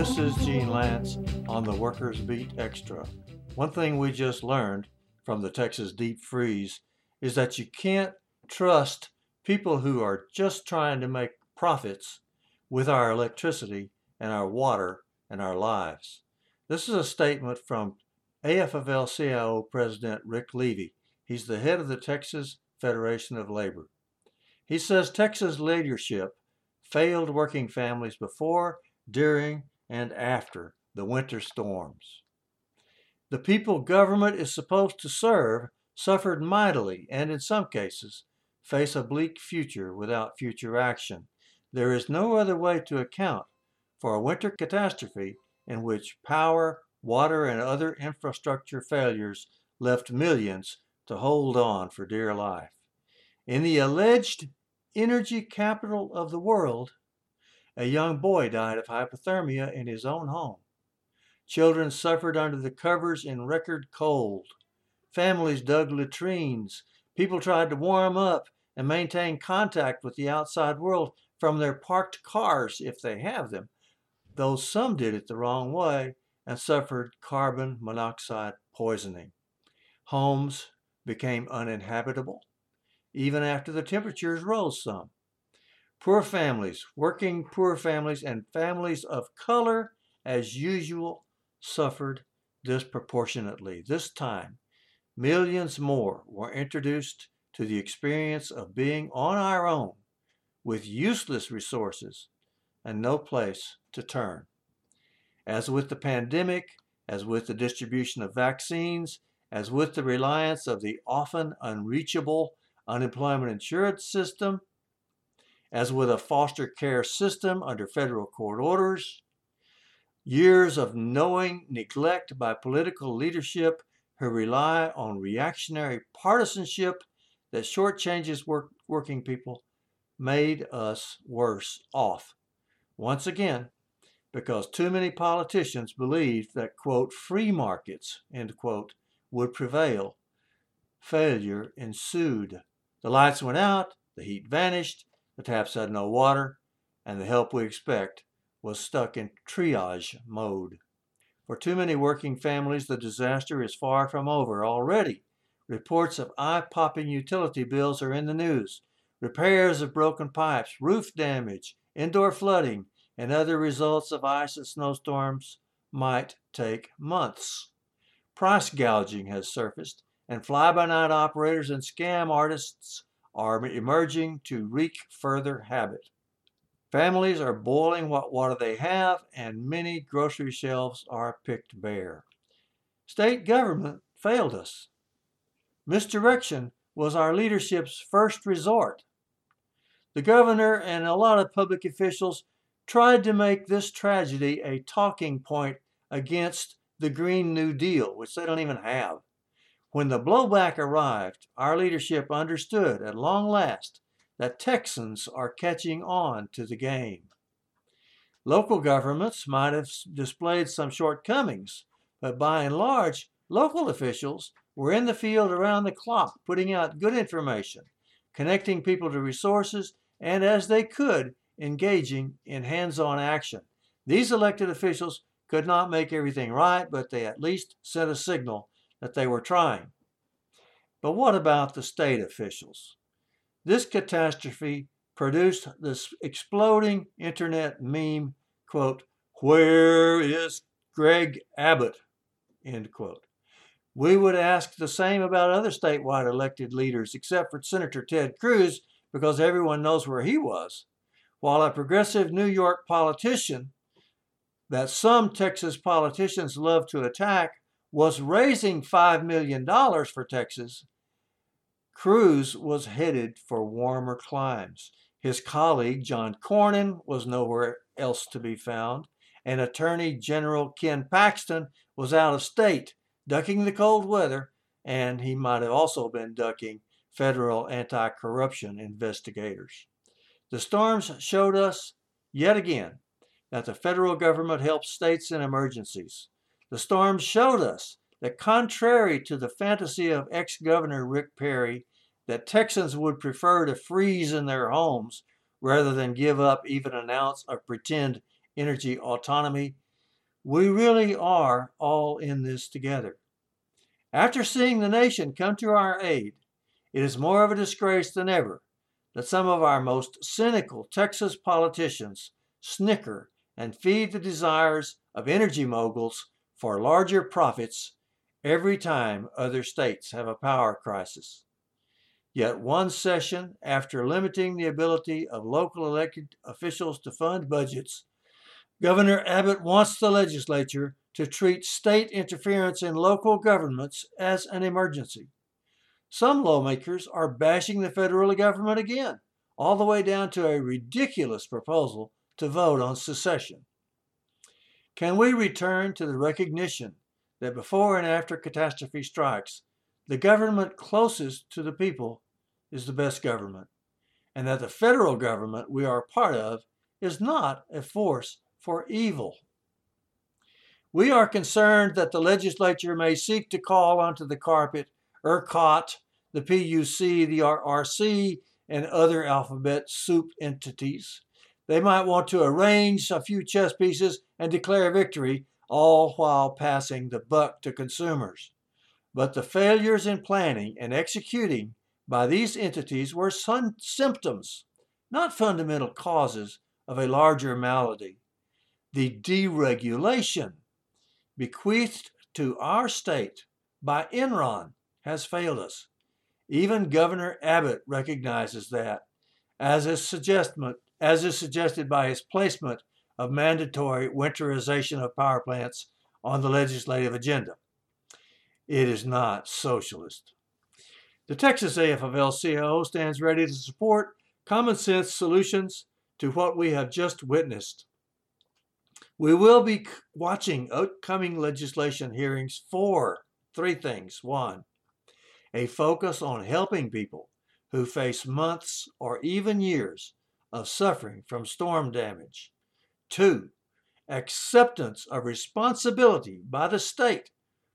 This is Gene Lance on the Workers Beat Extra. One thing we just learned from the Texas deep freeze is that you can't trust people who are just trying to make profits with our electricity and our water and our lives. This is a statement from AFL CIO President Rick Levy. He's the head of the Texas Federation of Labor. He says Texas leadership failed working families before, during, and after the winter storms. The people government is supposed to serve suffered mightily and, in some cases, face a bleak future without future action. There is no other way to account for a winter catastrophe in which power, water, and other infrastructure failures left millions to hold on for dear life. In the alleged energy capital of the world, a young boy died of hypothermia in his own home. Children suffered under the covers in record cold. Families dug latrines. People tried to warm up and maintain contact with the outside world from their parked cars if they have them, though some did it the wrong way and suffered carbon monoxide poisoning. Homes became uninhabitable even after the temperatures rose some. Poor families, working poor families, and families of color, as usual, suffered disproportionately. This time, millions more were introduced to the experience of being on our own with useless resources and no place to turn. As with the pandemic, as with the distribution of vaccines, as with the reliance of the often unreachable unemployment insurance system, as with a foster care system under federal court orders, years of knowing neglect by political leadership who rely on reactionary partisanship that shortchanges work, working people made us worse off. Once again, because too many politicians believed that, quote, free markets, end quote, would prevail, failure ensued. The lights went out, the heat vanished, the taps had no water, and the help we expect was stuck in triage mode. For too many working families, the disaster is far from over already. Reports of eye popping utility bills are in the news. Repairs of broken pipes, roof damage, indoor flooding, and other results of ice and snowstorms might take months. Price gouging has surfaced, and fly by night operators and scam artists are emerging to wreak further havoc. Families are boiling what water they have, and many grocery shelves are picked bare. State government failed us. Misdirection was our leadership's first resort. The governor and a lot of public officials tried to make this tragedy a talking point against the Green New Deal, which they don't even have. When the blowback arrived, our leadership understood at long last that Texans are catching on to the game. Local governments might have displayed some shortcomings, but by and large, local officials were in the field around the clock putting out good information, connecting people to resources, and as they could, engaging in hands on action. These elected officials could not make everything right, but they at least sent a signal that they were trying. But what about the state officials? This catastrophe produced this exploding internet meme, quote, where is Greg Abbott, end quote. We would ask the same about other statewide elected leaders, except for Senator Ted Cruz, because everyone knows where he was. While a progressive New York politician that some Texas politicians love to attack was raising $5 million for Texas, Cruz was headed for warmer climes. His colleague, John Cornyn, was nowhere else to be found, and Attorney General Ken Paxton was out of state, ducking the cold weather, and he might have also been ducking federal anti corruption investigators. The storms showed us yet again that the federal government helps states in emergencies. The storm showed us that, contrary to the fantasy of ex Governor Rick Perry, that Texans would prefer to freeze in their homes rather than give up even an ounce of pretend energy autonomy, We really are all in this together. After seeing the nation come to our aid, it is more of a disgrace than ever that some of our most cynical Texas politicians snicker and feed the desires of energy moguls for larger profits every time other states have a power crisis. Yet one session after limiting the ability of local elected officials to fund budgets, Governor Abbott wants the legislature to treat state interference in local governments as an emergency. Some lawmakers are bashing the federal government again, all the way down to a ridiculous proposal to vote on secession. Can we return to the recognition that before and after catastrophe strikes, the government closest to the people is the best government, and that the federal government we are part of is not a force for evil? We are concerned that the legislature may seek to call onto the carpet ERCOT, the PUC, the RRC, and other alphabet soup entities. They might want to arrange a few chess pieces and declare victory, all while passing the buck to consumers. But the failures in planning and executing by these entities were symptoms, not fundamental causes of a larger malady. The deregulation bequeathed to our state by Enron has failed us. Even Governor Abbott recognizes that, as is, as is suggested by his placement of mandatory winterization of power plants on the legislative agenda. It is not socialist. The Texas AFL-CIO stands ready to support common sense solutions to what we have just witnessed. We will be watching upcoming legislation hearings for three things. One, a focus on helping people who face months or even years of suffering from storm damage. Two, acceptance of responsibility by the state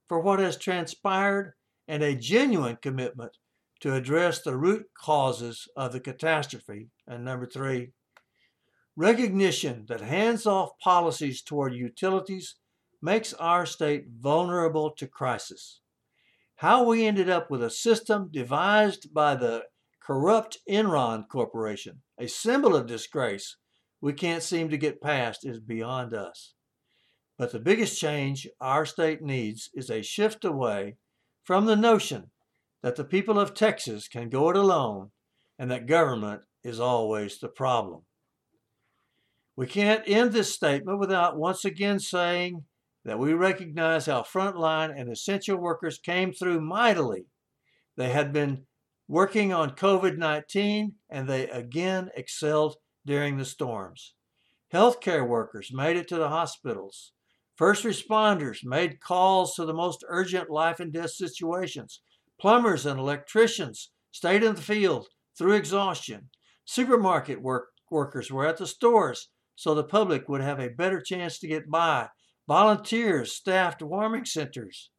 for what has transpired and a genuine commitment to address the root causes of the catastrophe. And number three, recognition that hands off policies toward utilities makes our state vulnerable to crisis. How we ended up with a system devised by the corrupt Enron Corporation, a symbol of disgrace we can't seem to get past, is beyond us. But the biggest change our state needs is a shift away from the notion that the people of Texas can go it alone and that government is always the problem. We can't end this statement without once again saying that we recognize how frontline and essential workers came through mightily. They had been working on COVID 19 and they again excelled during the storms. Healthcare workers made it to the hospitals. First responders made calls to the most urgent life and death situations. Plumbers and electricians stayed in the field through exhaustion. Supermarket work, workers were at the stores so the public would have a better chance to get by. Volunteers staffed warming centers.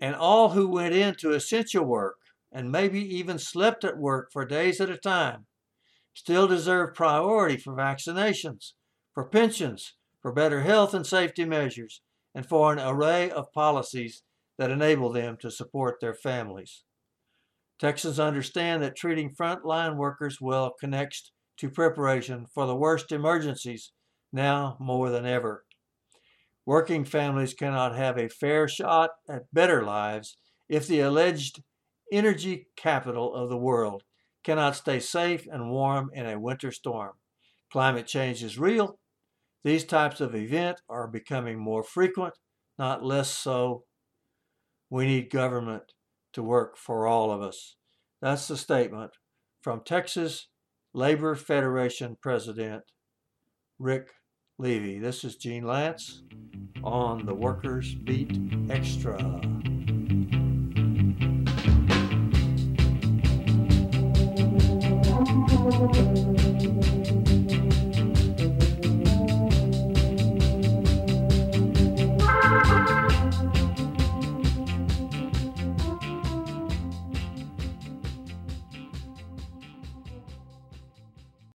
And all who went into essential work and maybe even slept at work for days at a time still deserve priority for vaccinations, for pensions, for better health and safety measures, and for an array of policies that enable them to support their families. Texans understand that treating frontline workers well connects to preparation for the worst emergencies now more than ever. Working families cannot have a fair shot at better lives if the alleged energy capital of the world cannot stay safe and warm in a winter storm. Climate change is real. These types of events are becoming more frequent, not less so we need government to work for all of us. That's the statement from Texas Labor Federation President Rick Levy. This is Gene Lance on the Workers Beat Extra.